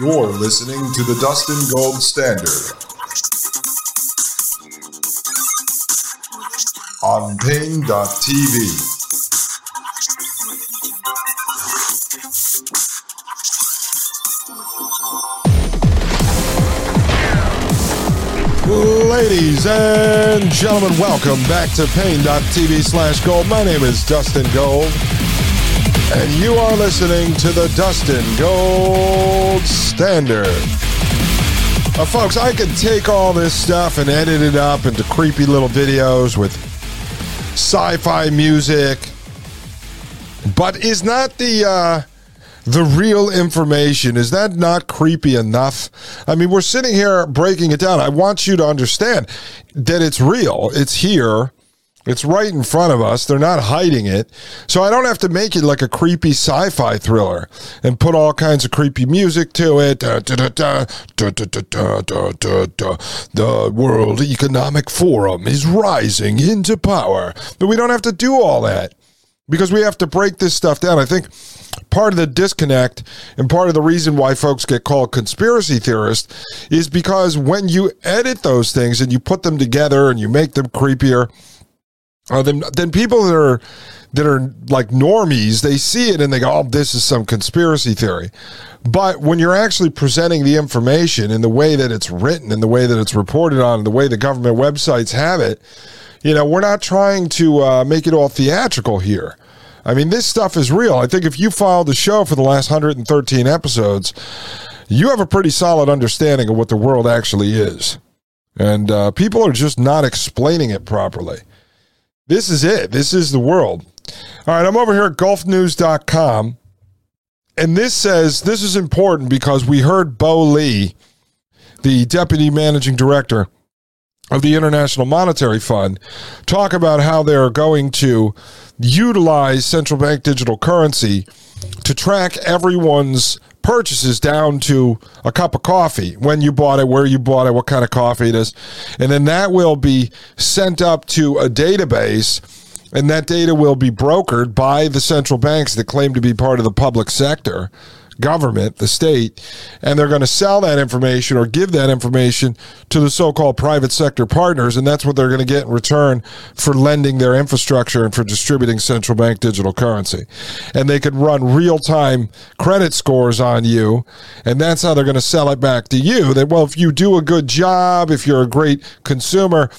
You're listening to the Dustin Gold Standard on Paine.tv. Ladies and gentlemen, welcome back to Paine.tv slash gold. My name is Dustin Gold, and you are listening to the Dustin Gold Standard. Uh, folks, I can take all this stuff and edit it up into creepy little videos with sci fi music, but is not the. Uh, the real information. Is that not creepy enough? I mean, we're sitting here breaking it down. I want you to understand that it's real, it's here. It's right in front of us. They're not hiding it. So I don't have to make it like a creepy sci fi thriller and put all kinds of creepy music to it. The World Economic Forum is rising into power. But we don't have to do all that because we have to break this stuff down. I think part of the disconnect and part of the reason why folks get called conspiracy theorists is because when you edit those things and you put them together and you make them creepier, uh, then then people that are that are like normies, they see it and they go, "Oh, this is some conspiracy theory." But when you're actually presenting the information in the way that it's written, in the way that it's reported on, the way the government websites have it, you know, we're not trying to uh, make it all theatrical here. I mean, this stuff is real. I think if you followed the show for the last 113 episodes, you have a pretty solid understanding of what the world actually is. And uh, people are just not explaining it properly. This is it. This is the world. All right, I'm over here at gulfnews.com. And this says this is important because we heard Bo Li, the deputy managing director of the International Monetary Fund, talk about how they're going to utilize central bank digital currency to track everyone's purchases down to a cup of coffee, when you bought it, where you bought it, what kind of coffee it is. And then that will be sent up to a database, and that data will be brokered by the central banks that claim to be part of the public sector government, the state, and they're going to sell that information or give that information to the so called private sector partners. And that's what they're going to get in return for lending their infrastructure and for distributing central bank digital currency. And they could run real time credit scores on you. And that's how they're going to sell it back to you. That, well, if you do a good job, if you're a great consumer,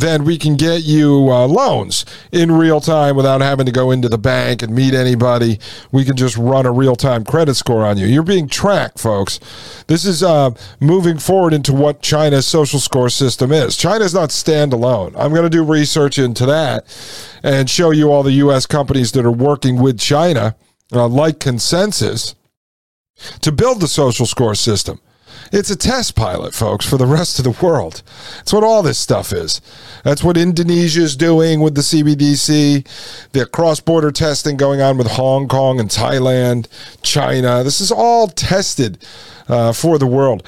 then we can get you uh, loans in real time without having to go into the bank and meet anybody. We can just run a real time credit score on you. You're being tracked, folks. This is uh, moving forward into what China's social score system is. China's not standalone. I'm going to do research into that and show you all the U.S. companies that are working with China, uh, like ConsenSys, to build the social score system. It's a test pilot, folks, for the rest of the world. That's what all this stuff is. That's what Indonesia is doing with the CBDC, the cross border testing going on with Hong Kong and Thailand, China. This is all tested uh, for the world.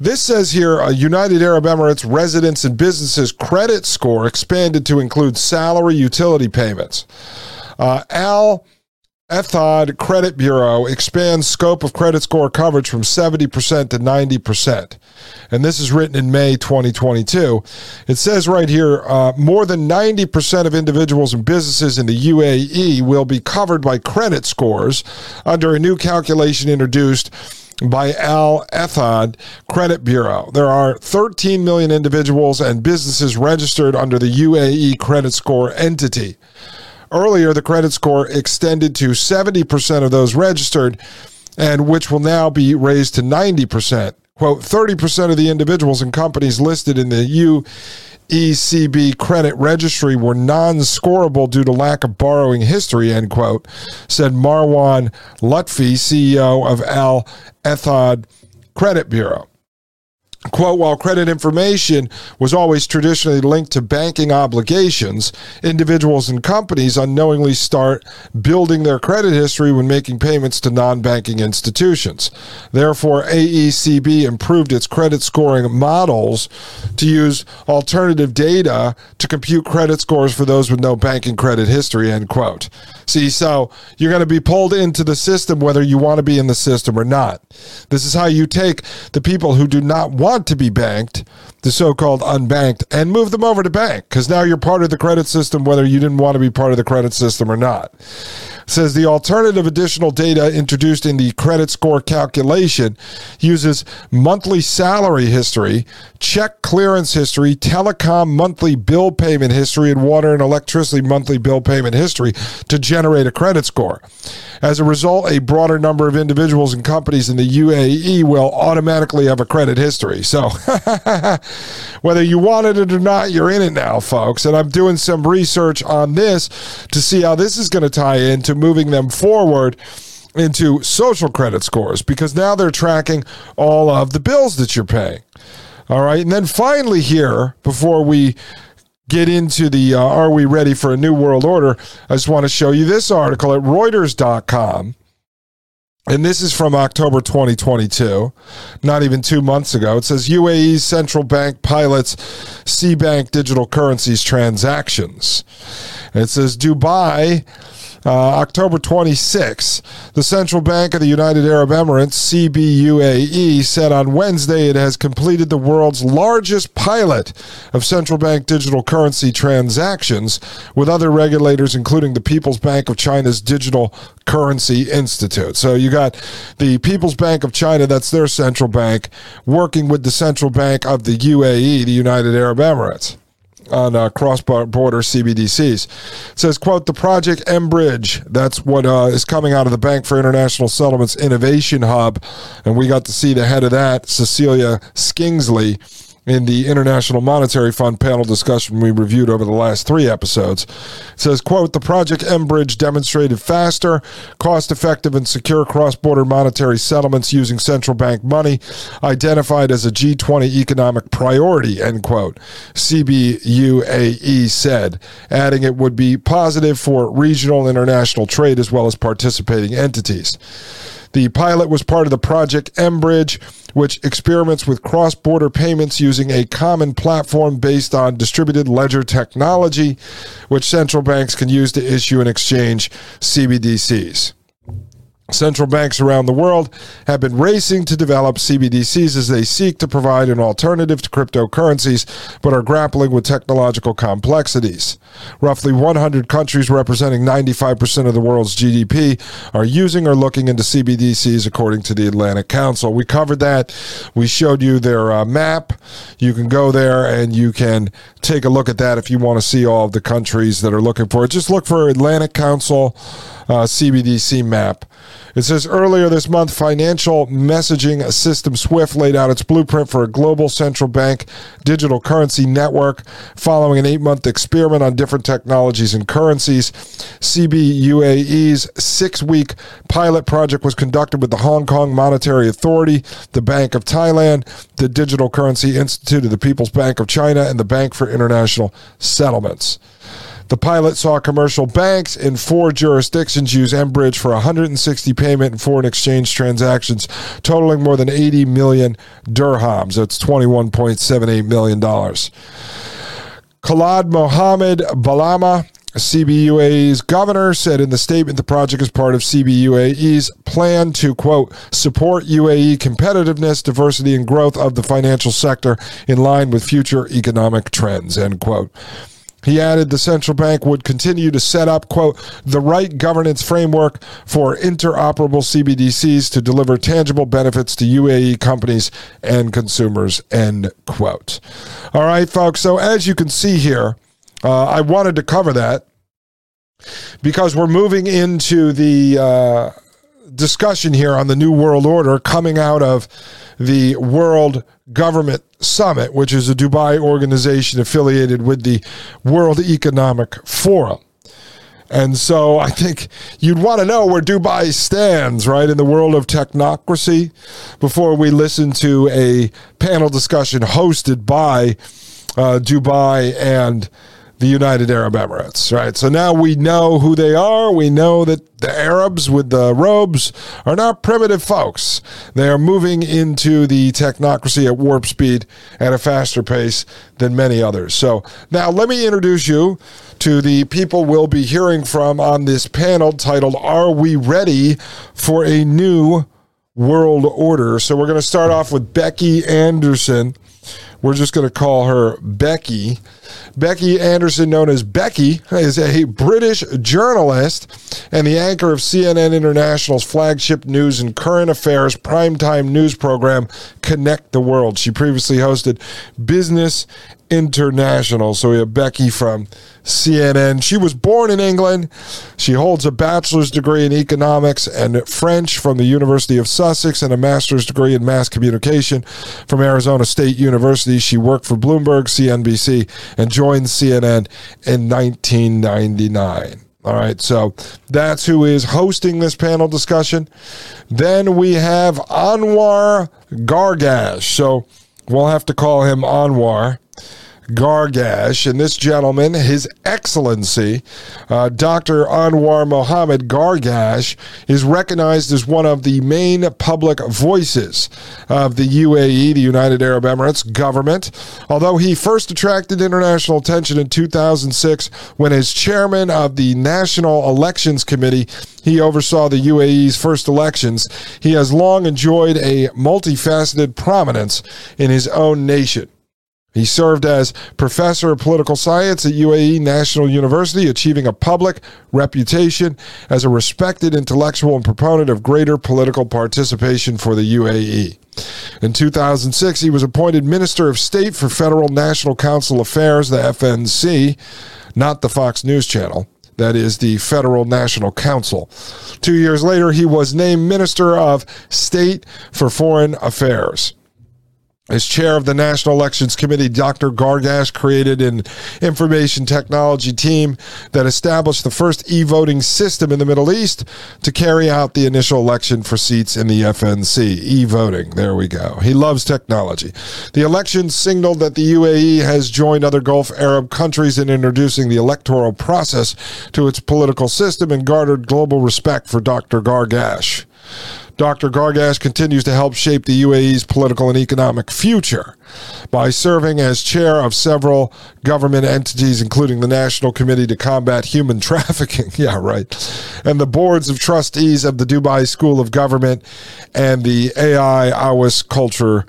This says here uh, United Arab Emirates residents and businesses credit score expanded to include salary utility payments. Uh, Al Etihad Credit Bureau expands scope of credit score coverage from 70% to 90%. And this is written in May 2022. It says right here uh, more than 90% of individuals and businesses in the UAE will be covered by credit scores under a new calculation introduced by Al Etihad Credit Bureau. There are 13 million individuals and businesses registered under the UAE credit score entity. Earlier, the credit score extended to 70% of those registered, and which will now be raised to 90%. Quote, 30% of the individuals and companies listed in the AECB credit registry were non scorable due to lack of borrowing history, end quote, said Marwan Lutfi, CEO of Al Etihad Credit Bureau. Quote, while credit information was always traditionally linked to banking obligations, individuals and companies unknowingly start building their credit history when making payments to non banking institutions. Therefore, AECB improved its credit scoring models to use alternative data to compute credit scores for those with no banking credit history, end quote. See, so you're going to be pulled into the system whether you want to be in the system or not. This is how you take the people who do not want to be banked, the so called unbanked, and move them over to bank because now you're part of the credit system, whether you didn't want to be part of the credit system or not. It says the alternative additional data introduced in the credit score calculation uses monthly salary history, check clearance history, telecom monthly bill payment history, and water and electricity monthly bill payment history to generate a credit score. As a result, a broader number of individuals and companies in the UAE will automatically have a credit history. So, whether you wanted it or not, you're in it now, folks. And I'm doing some research on this to see how this is going to tie into moving them forward into social credit scores because now they're tracking all of the bills that you're paying. All right. And then finally, here, before we get into the uh, Are We Ready for a New World Order, I just want to show you this article at Reuters.com. And this is from October 2022, not even two months ago. It says UAE central bank pilots C bank digital currencies transactions. it says Dubai uh, October 26, the Central Bank of the United Arab Emirates, CBUAE, said on Wednesday it has completed the world's largest pilot of central bank digital currency transactions with other regulators, including the People's Bank of China's Digital Currency Institute. So you got the People's Bank of China, that's their central bank, working with the Central Bank of the UAE, the United Arab Emirates on uh, cross-border CBDCs. It says, quote, the project M-Bridge, that's what uh, is coming out of the Bank for International Settlements Innovation Hub, and we got to see the head of that, Cecilia Skingsley, in the International Monetary Fund panel discussion we reviewed over the last three episodes. It says, quote, the Project M-Bridge demonstrated faster, cost-effective, and secure cross-border monetary settlements using central bank money, identified as a G20 economic priority, end quote, CBUAE said, adding it would be positive for regional and international trade as well as participating entities. The pilot was part of the Project M-Bridge, which experiments with cross border payments using a common platform based on distributed ledger technology, which central banks can use to issue and exchange CBDCs. Central banks around the world have been racing to develop CBDCs as they seek to provide an alternative to cryptocurrencies, but are grappling with technological complexities. Roughly 100 countries representing 95% of the world's GDP are using or looking into CBDCs, according to the Atlantic Council. We covered that. We showed you their uh, map. You can go there and you can take a look at that if you want to see all of the countries that are looking for it. Just look for Atlantic Council uh, CBDC map. It says earlier this month, financial messaging system SWIFT laid out its blueprint for a global central bank digital currency network following an eight month experiment on different technologies and currencies. CBUAE's six week pilot project was conducted with the Hong Kong Monetary Authority, the Bank of Thailand, the Digital Currency Institute of the People's Bank of China, and the Bank for International Settlements. The pilot saw commercial banks in four jurisdictions use M-Bridge for 160 payment and foreign exchange transactions totaling more than 80 million dirhams. That's $21.78 million. Khalid Mohammed Balama, CBUAE's governor said in the statement the project is part of CBUAE's plan to, quote, support UAE competitiveness, diversity, and growth of the financial sector in line with future economic trends, end quote. He added the central bank would continue to set up, quote, the right governance framework for interoperable CBDCs to deliver tangible benefits to UAE companies and consumers, end quote. All right, folks. So as you can see here, uh, I wanted to cover that because we're moving into the uh, discussion here on the New World Order coming out of the World Government Summit, which is a Dubai organization affiliated with the World Economic Forum. And so I think you'd want to know where Dubai stands, right, in the world of technocracy before we listen to a panel discussion hosted by uh, Dubai and the United Arab Emirates, right? So now we know who they are. We know that the Arabs with the robes are not primitive folks. They are moving into the technocracy at warp speed at a faster pace than many others. So now let me introduce you to the people we'll be hearing from on this panel titled Are We Ready for a New World Order? So we're going to start off with Becky Anderson. We're just going to call her Becky. Becky Anderson, known as Becky, is a British journalist and the anchor of CNN International's flagship news and current affairs primetime news program, Connect the World. She previously hosted Business International. So we have Becky from CNN. She was born in England. She holds a bachelor's degree in economics and French from the University of Sussex and a master's degree in mass communication from Arizona State University. She worked for Bloomberg, CNBC, and joined CNN in 1999. All right, so that's who is hosting this panel discussion. Then we have Anwar Gargash. So we'll have to call him Anwar. Gargash. And this gentleman, His Excellency, uh, Dr. Anwar Mohammed Gargash, is recognized as one of the main public voices of the UAE, the United Arab Emirates government. Although he first attracted international attention in 2006 when, as chairman of the National Elections Committee, he oversaw the UAE's first elections. He has long enjoyed a multifaceted prominence in his own nation. He served as professor of political science at UAE National University, achieving a public reputation as a respected intellectual and proponent of greater political participation for the UAE. In 2006, he was appointed Minister of State for Federal National Council Affairs, the FNC, not the Fox News Channel. That is the Federal National Council. Two years later, he was named Minister of State for Foreign Affairs. As chair of the National Elections Committee, Dr. Gargash created an information technology team that established the first e voting system in the Middle East to carry out the initial election for seats in the FNC. E voting, there we go. He loves technology. The election signaled that the UAE has joined other Gulf Arab countries in introducing the electoral process to its political system and garnered global respect for Dr. Gargash. Dr. Gargash continues to help shape the UAE's political and economic future by serving as chair of several government entities, including the National Committee to Combat Human Trafficking. yeah, right. And the boards of trustees of the Dubai School of Government and the AI Awais Culture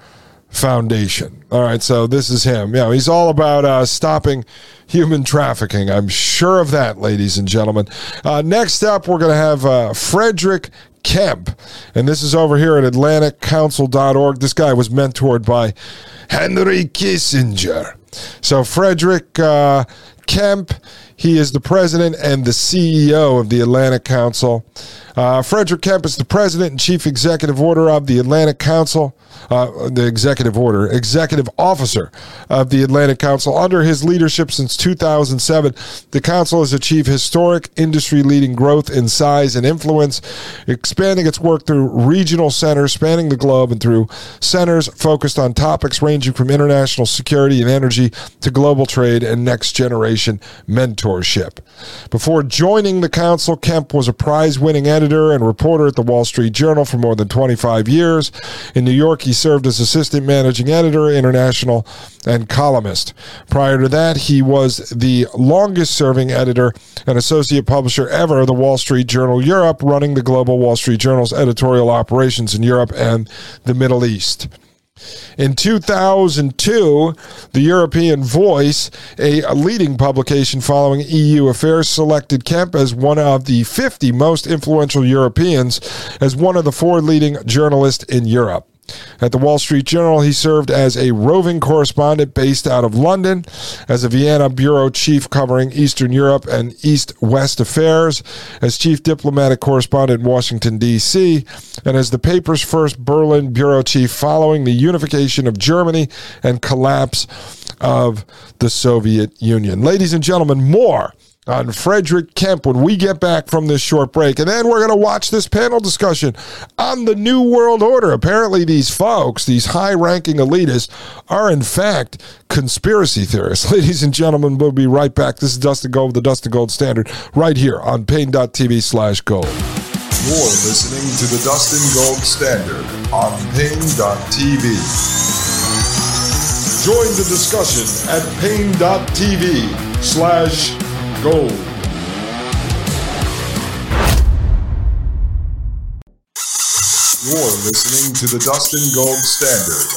Foundation. All right, so this is him. Yeah, he's all about uh, stopping human trafficking. I'm sure of that, ladies and gentlemen. Uh, next up, we're going to have uh, Frederick Kempe. And this is over here at AtlanticCouncil.org. This guy was mentored by Henry Kissinger. So, Frederick uh, Kempe, he is the president and the CEO of the Atlantic Council. Uh, Frederick Kempe is the president and chief executive order of the Atlantic Council, uh, the executive order, executive officer of the Atlantic Council. Under his leadership since 2007, the council has achieved historic industry leading growth in size and influence, expanding its work through regional centers spanning the globe and through centers focused on topics ranging from international security and energy to global trade and next generation mentorship. Before joining the council, Kempe was a prize winning editor editor and reporter at the Wall Street Journal for more than 25 years. In New York, he served as assistant managing editor, international, and columnist. Prior to that, he was the longest serving editor and associate publisher ever of the Wall Street Journal Europe, running the global Wall Street Journal's editorial operations in Europe and the Middle East. In 2002, the European Voice, a leading publication following EU affairs, selected Kempe as one of the 50 most influential Europeans as one of the four leading journalists in Europe. At the Wall Street Journal, he served as a roving correspondent based out of London, as a Vienna bureau chief covering Eastern Europe and East West affairs, as chief diplomatic correspondent in Washington, D.C., and as the paper's first Berlin bureau chief following the unification of Germany and collapse of the Soviet Union. Ladies and gentlemen, more on Frederick Kempe when we get back from this short break. And then we're going to watch this panel discussion on the New World Order. Apparently, these folks, these high ranking elitists, are in fact conspiracy theorists. Ladies and gentlemen, we'll be right back. This is Dustin Gold, the Dustin Gold Standard, right here on paine.tv slash gold. You're listening to the Dustin Gold Standard on paine.tv. Join the discussion at paine.tv slash gold. You're listening to the Dustin Gold Standard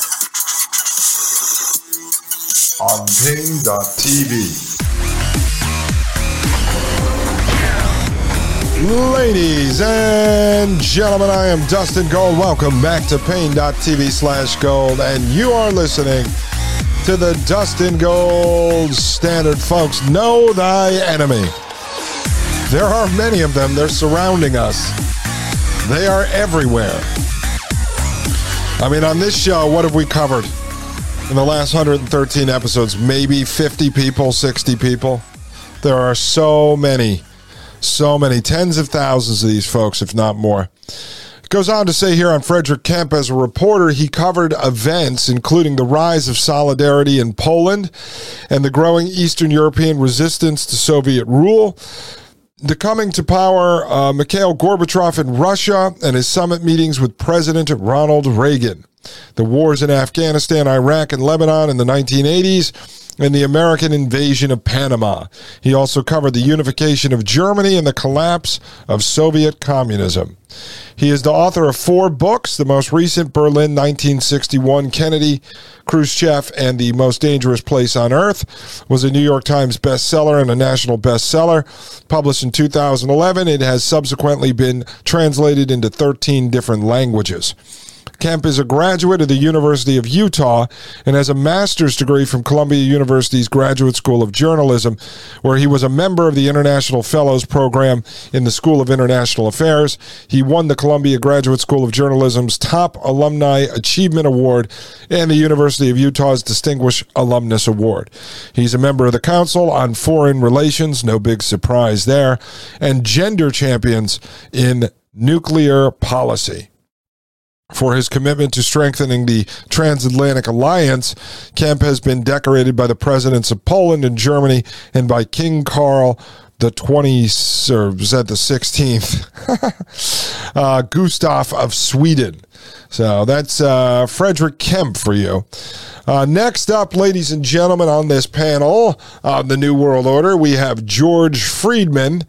on paine.tv. Ladies and gentlemen, I am Dustin Gold. Welcome back to paine.tv slash gold, and you are listening to the Dustin Gold Standard. Folks, know thy enemy. There are many of them, they're surrounding us, they are everywhere. I mean, on this show, what have we covered in the last 113 episodes? Maybe 50 people, 60 people. There are so many so many, tens of thousands of these folks, if not more. Goes on to say here on Frederick Kempe, as a reporter, he covered events including the rise of solidarity in Poland and the growing Eastern European resistance to Soviet rule the coming to power uh, Mikhail Gorbachev in Russia and his summit meetings with President Ronald Reagan, the wars in Afghanistan, Iraq, and Lebanon in the 1980s, and the American invasion of Panama. He also covered the unification of Germany and the collapse of Soviet communism. He is the author of four books, the most recent Berlin 1961 Kennedy, Khrushchev, and the Most Dangerous Place on Earth, was a New York Times bestseller and a national bestseller. Published in 2011, it has subsequently been translated into 13 different languages. Kempe is a graduate of the University of Utah and has a master's degree from Columbia University's Graduate School of Journalism, where he was a member of the International Fellows Program in the School of International Affairs. He won the Columbia Graduate School of Journalism's Top Alumni Achievement Award and the University of Utah's Distinguished Alumnus Award. He's a member of the Council on Foreign Relations, no big surprise there, and Gender Champions in Nuclear Policy. For his commitment to strengthening the transatlantic alliance, Kempe has been decorated by the presidents of Poland and Germany and by King Carl the 20th, or was the 16th? uh, Gustav of Sweden. So that's uh, Frederick Kempe for you. Uh, next up, ladies and gentlemen, on this panel on the New World Order, we have George Friedman.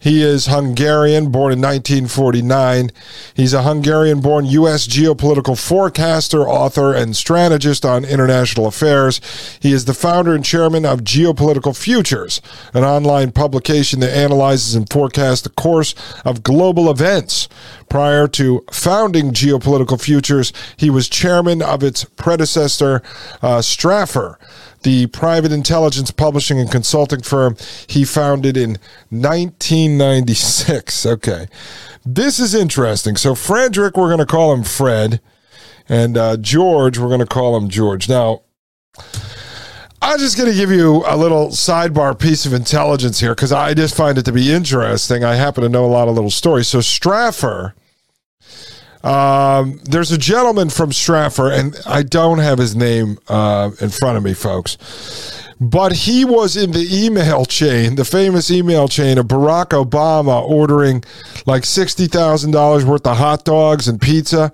He is Hungarian, born in 1949. He's a Hungarian born U.S. geopolitical forecaster, author, and strategist on international affairs. He is the founder and chairman of Geopolitical Futures, an online publication that analyzes and forecasts the course of global events. Prior to founding Geopolitical Futures, he was chairman of its predecessor, uh, Stratfor the private intelligence publishing and consulting firm he founded in 1996. Okay. This is interesting. So, Frederick, we're going to call him Fred, and uh, George, we're going to call him George. Now, I'm just going to give you a little sidebar piece of intelligence here because I just find it to be interesting. I happen to know a lot of little stories. So, Stratfor um, there's a gentleman from Stratfor, and I don't have his name uh, in front of me, folks. But he was in the email chain, the famous email chain of Barack Obama ordering like $60,000 worth of hot dogs and pizza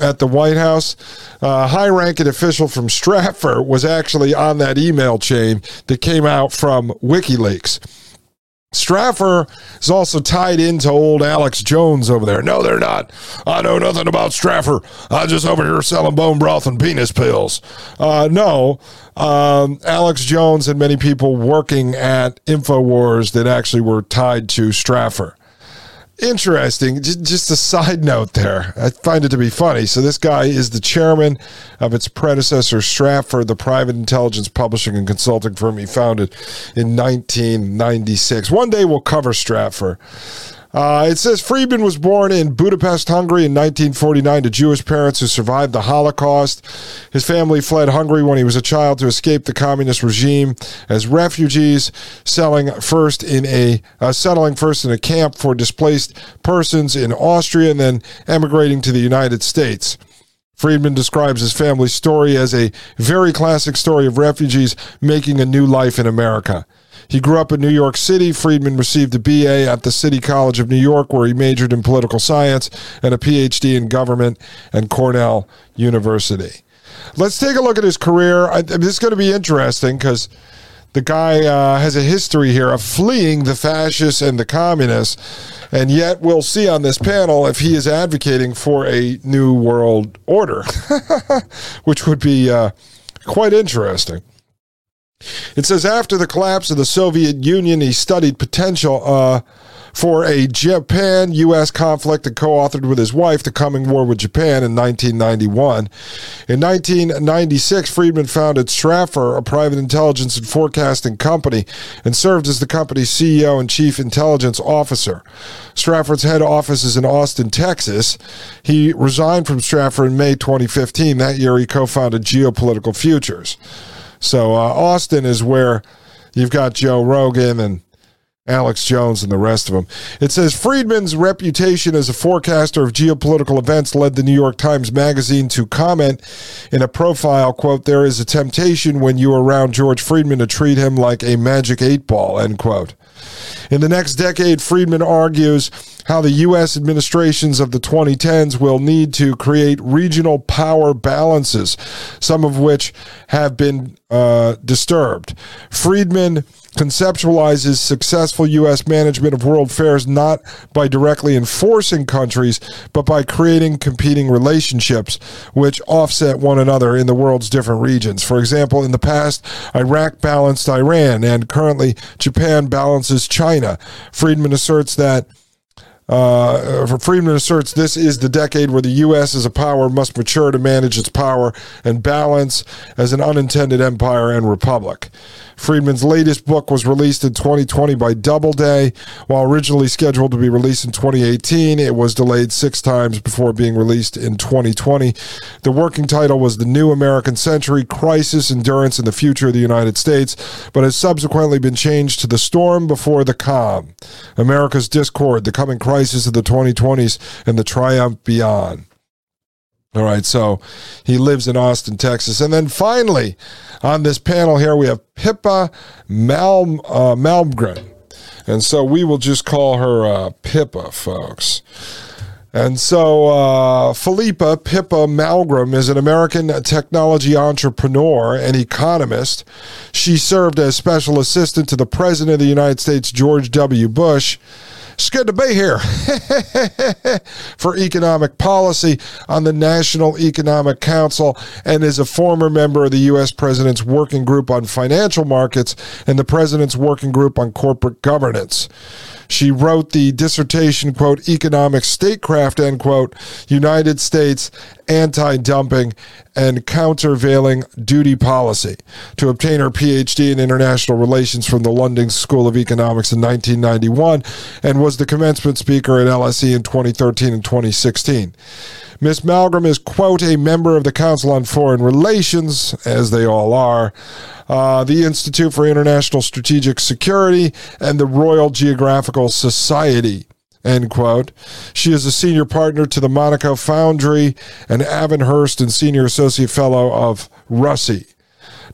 at the White House. A high ranking official from Stratfor was actually on that email chain that came out from WikiLeaks. Stratfor is also tied into old Alex Jones over there. No, they're not. I know nothing about Stratfor. I just over here selling bone broth and penis pills. Uh, no, um, Alex Jones and many people working at InfoWars that actually were tied to Stratfor. Interesting. Just a side note there. I find it to be funny. So, this guy is the chairman of its predecessor, Stratfor, the private intelligence publishing and consulting firm he founded in 1996. One day we'll cover Stratfor. Uh, it says Friedman was born in Budapest, Hungary in 1949 to Jewish parents who survived the Holocaust. His family fled Hungary when he was a child to escape the communist regime as refugees, selling first in a uh, settling first in a camp for displaced persons in Austria and then emigrating to the United States. Friedman describes his family's story as a very classic story of refugees making a new life in America. He grew up in New York City. Friedman received a BA at the City College of New York, where he majored in political science, and a PhD in government and Cornell University. Let's take a look at his career. I, this is going to be interesting because the guy uh, has a history here of fleeing the fascists and the communists, and yet we'll see on this panel if he is advocating for a new world order, which would be uh, quite interesting. It says after the collapse of the Soviet Union, he studied potential uh, for a Japan U.S. conflict and co authored with his wife The Coming War with Japan in 1991. In 1996, Friedman founded Stratfor, a private intelligence and forecasting company, and served as the company's CEO and chief intelligence officer. Stratfor's head office is in Austin, Texas. He resigned from Stratfor in May 2015. That year, he co founded Geopolitical Futures. So uh, Austin is where you've got Joe Rogan and Alex Jones and the rest of them. It says Friedman's reputation as a forecaster of geopolitical events led the New York Times Magazine to comment in a profile, quote, there is a temptation when you are around George Friedman to treat him like a magic eight ball, end quote. In the next decade, Friedman argues how the U.S. administrations of the 2010s will need to create regional power balances, some of which have been uh, disturbed. Friedman conceptualizes successful U.S. management of world affairs not by directly enforcing countries, but by creating competing relationships which offset one another in the world's different regions. For example, in the past, Iraq balanced Iran, and currently Japan balances China. Friedman asserts that uh, Friedman asserts this is the decade where the U.S. as a power must mature to manage its power and balance as an unintended empire and republic. Friedman's latest book was released in 2020 by Doubleday. While originally scheduled to be released in 2018, it was delayed six times before being released in 2020. The working title was The New American Century Crisis, Endurance, and the Future of the United States, but has subsequently been changed to The Storm Before the Calm America's Discord, the Coming Crisis of the 2020s, and the Triumph Beyond. All right, so he lives in Austin, Texas. And then finally, on this panel here, we have Pippa Mal, uh, Malmgren. And so we will just call her uh, Pippa, folks. And so uh, Philippa Pippa Malmgren is an American technology entrepreneur and economist. She served as special assistant to the President of the United States, George W. Bush. It's good to be here for economic policy on the National Economic Council and is a former member of the U.S. President's Working Group on Financial Markets and the President's Working Group on Corporate Governance. She wrote the dissertation, quote, Economic Statecraft, end quote, United States Anti-Dumping and Countervailing Duty Policy to obtain her PhD in International Relations from the London School of Economics in 1991 and was the commencement speaker at LSE in 2013 and 2016. Miss Malmgren is, quote, a member of the Council on Foreign Relations, as they all are, uh, the Institute for International Strategic Security, and the Royal Geographical Society. End quote. She is a senior partner to the Monaco Foundry and Avonhurst and senior associate fellow of RUSI.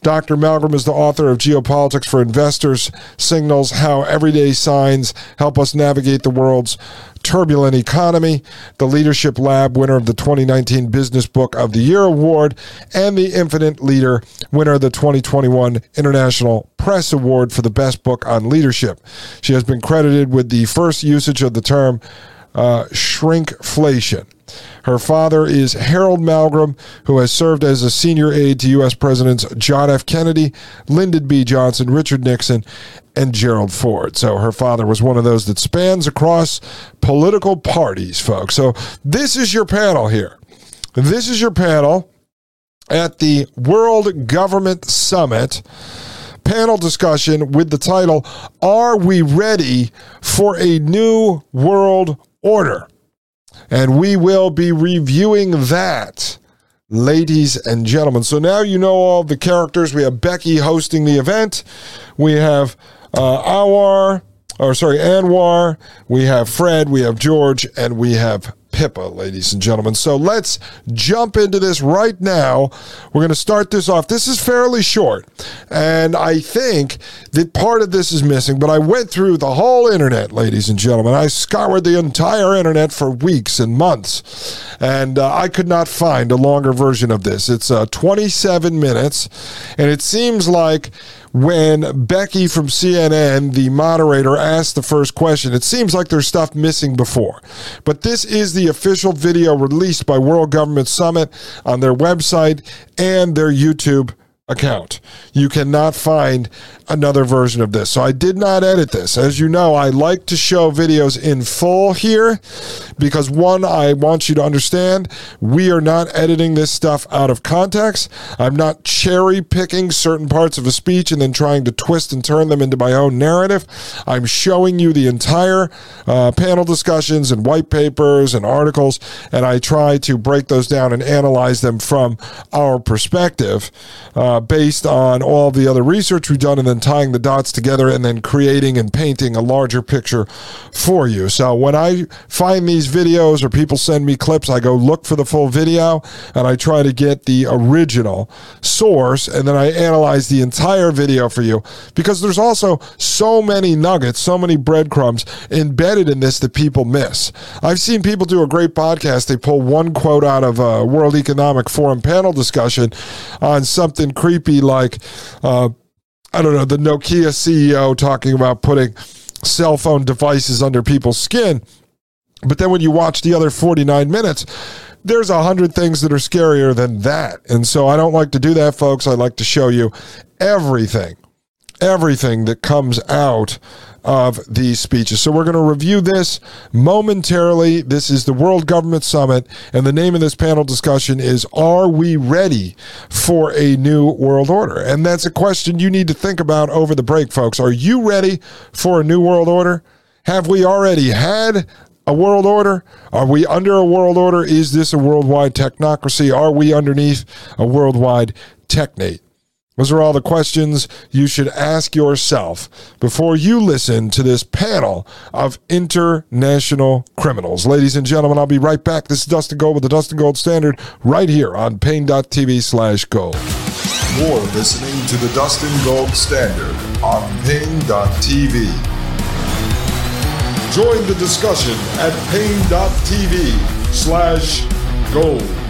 Dr. Malmgren is the author of Geopolitics for Investors, signals how everyday signs help us navigate the world's turbulent economy, the Leadership Lab winner of the 2019 Business Book of the Year Award, and the Infinite Leader winner of the 2021 International Press Award for the Best Book on Leadership. She has been credited with the first usage of the term uh, shrinkflation. Her father is Harald Malmgren, who has served as a senior aide to U.S. Presidents John F. Kennedy, Lyndon B. Johnson, Richard Nixon, and Gerald Ford. So her father was one of those that spans across political parties, folks. So this is your panel here. This is your panel at the World Government Summit panel discussion with the title Are We Ready for a New World Order? And we will be reviewing that ladies and gentlemen. So now you know all the characters. We have Becky hosting the event. We have uh, Awar, or sorry, Anwar. We have Fred. We have George, and we have Pippa, ladies and gentlemen. So let's jump into this right now. We're going to start this off. This is fairly short, and I think that part of this is missing, but I went through the whole internet, ladies and gentlemen. I scoured the entire internet for weeks and months, and uh, I could not find a longer version of this. It's uh, 27 minutes, and it seems like when Becky from CNN, the moderator, asked the first question. It seems like there's stuff missing before. But this is the official video released by World Government Summit on their website and their YouTube account. You cannot find another version of this. So I did not edit this. As you know, I like to show videos in full here because one, I want you to understand we are not editing this stuff out of context. I'm not cherry picking certain parts of a speech and then trying to twist and turn them into my own narrative. I'm showing you the entire uh, panel discussions and white papers and articles, and I try to break those down and analyze them from our perspective. Uh, based on all the other research we've done and tying the dots together and then creating and painting a larger picture for you. So when I find these videos or people send me clips, I go look for the full video and I try to get the original source and then I analyze the entire video for you because there's also so many nuggets, so many breadcrumbs embedded in this that people miss. I've seen people do a great podcast. They pull one quote out of a World Economic Forum panel discussion on something creepy like, uh, I don't know, the Nokia CEO talking about putting cell phone devices under people's skin. But then when you watch the other 49 minutes, there's a hundred things that are scarier than that. And so I don't like to do that, folks. I like to show you everything, everything that comes out of these speeches. So we're going to review this momentarily. This is the World Government Summit, and the name of this panel discussion is Are We Ready for a New World Order? And that's a question you need to think about over the break, folks. Are you ready for a new world order? Have we already had a world order? Are we under a world order? Is this a worldwide technocracy? Are we underneath a worldwide technate? Those are all the questions you should ask yourself before you listen to this panel of international criminals. Ladies and gentlemen, I'll be right back. This is Dustin Gold with the Dustin Gold Standard right here on Paine.tv slash gold. You're listening to the Dustin Gold Standard on Paine.tv. Join the discussion at Paine.tv slash gold.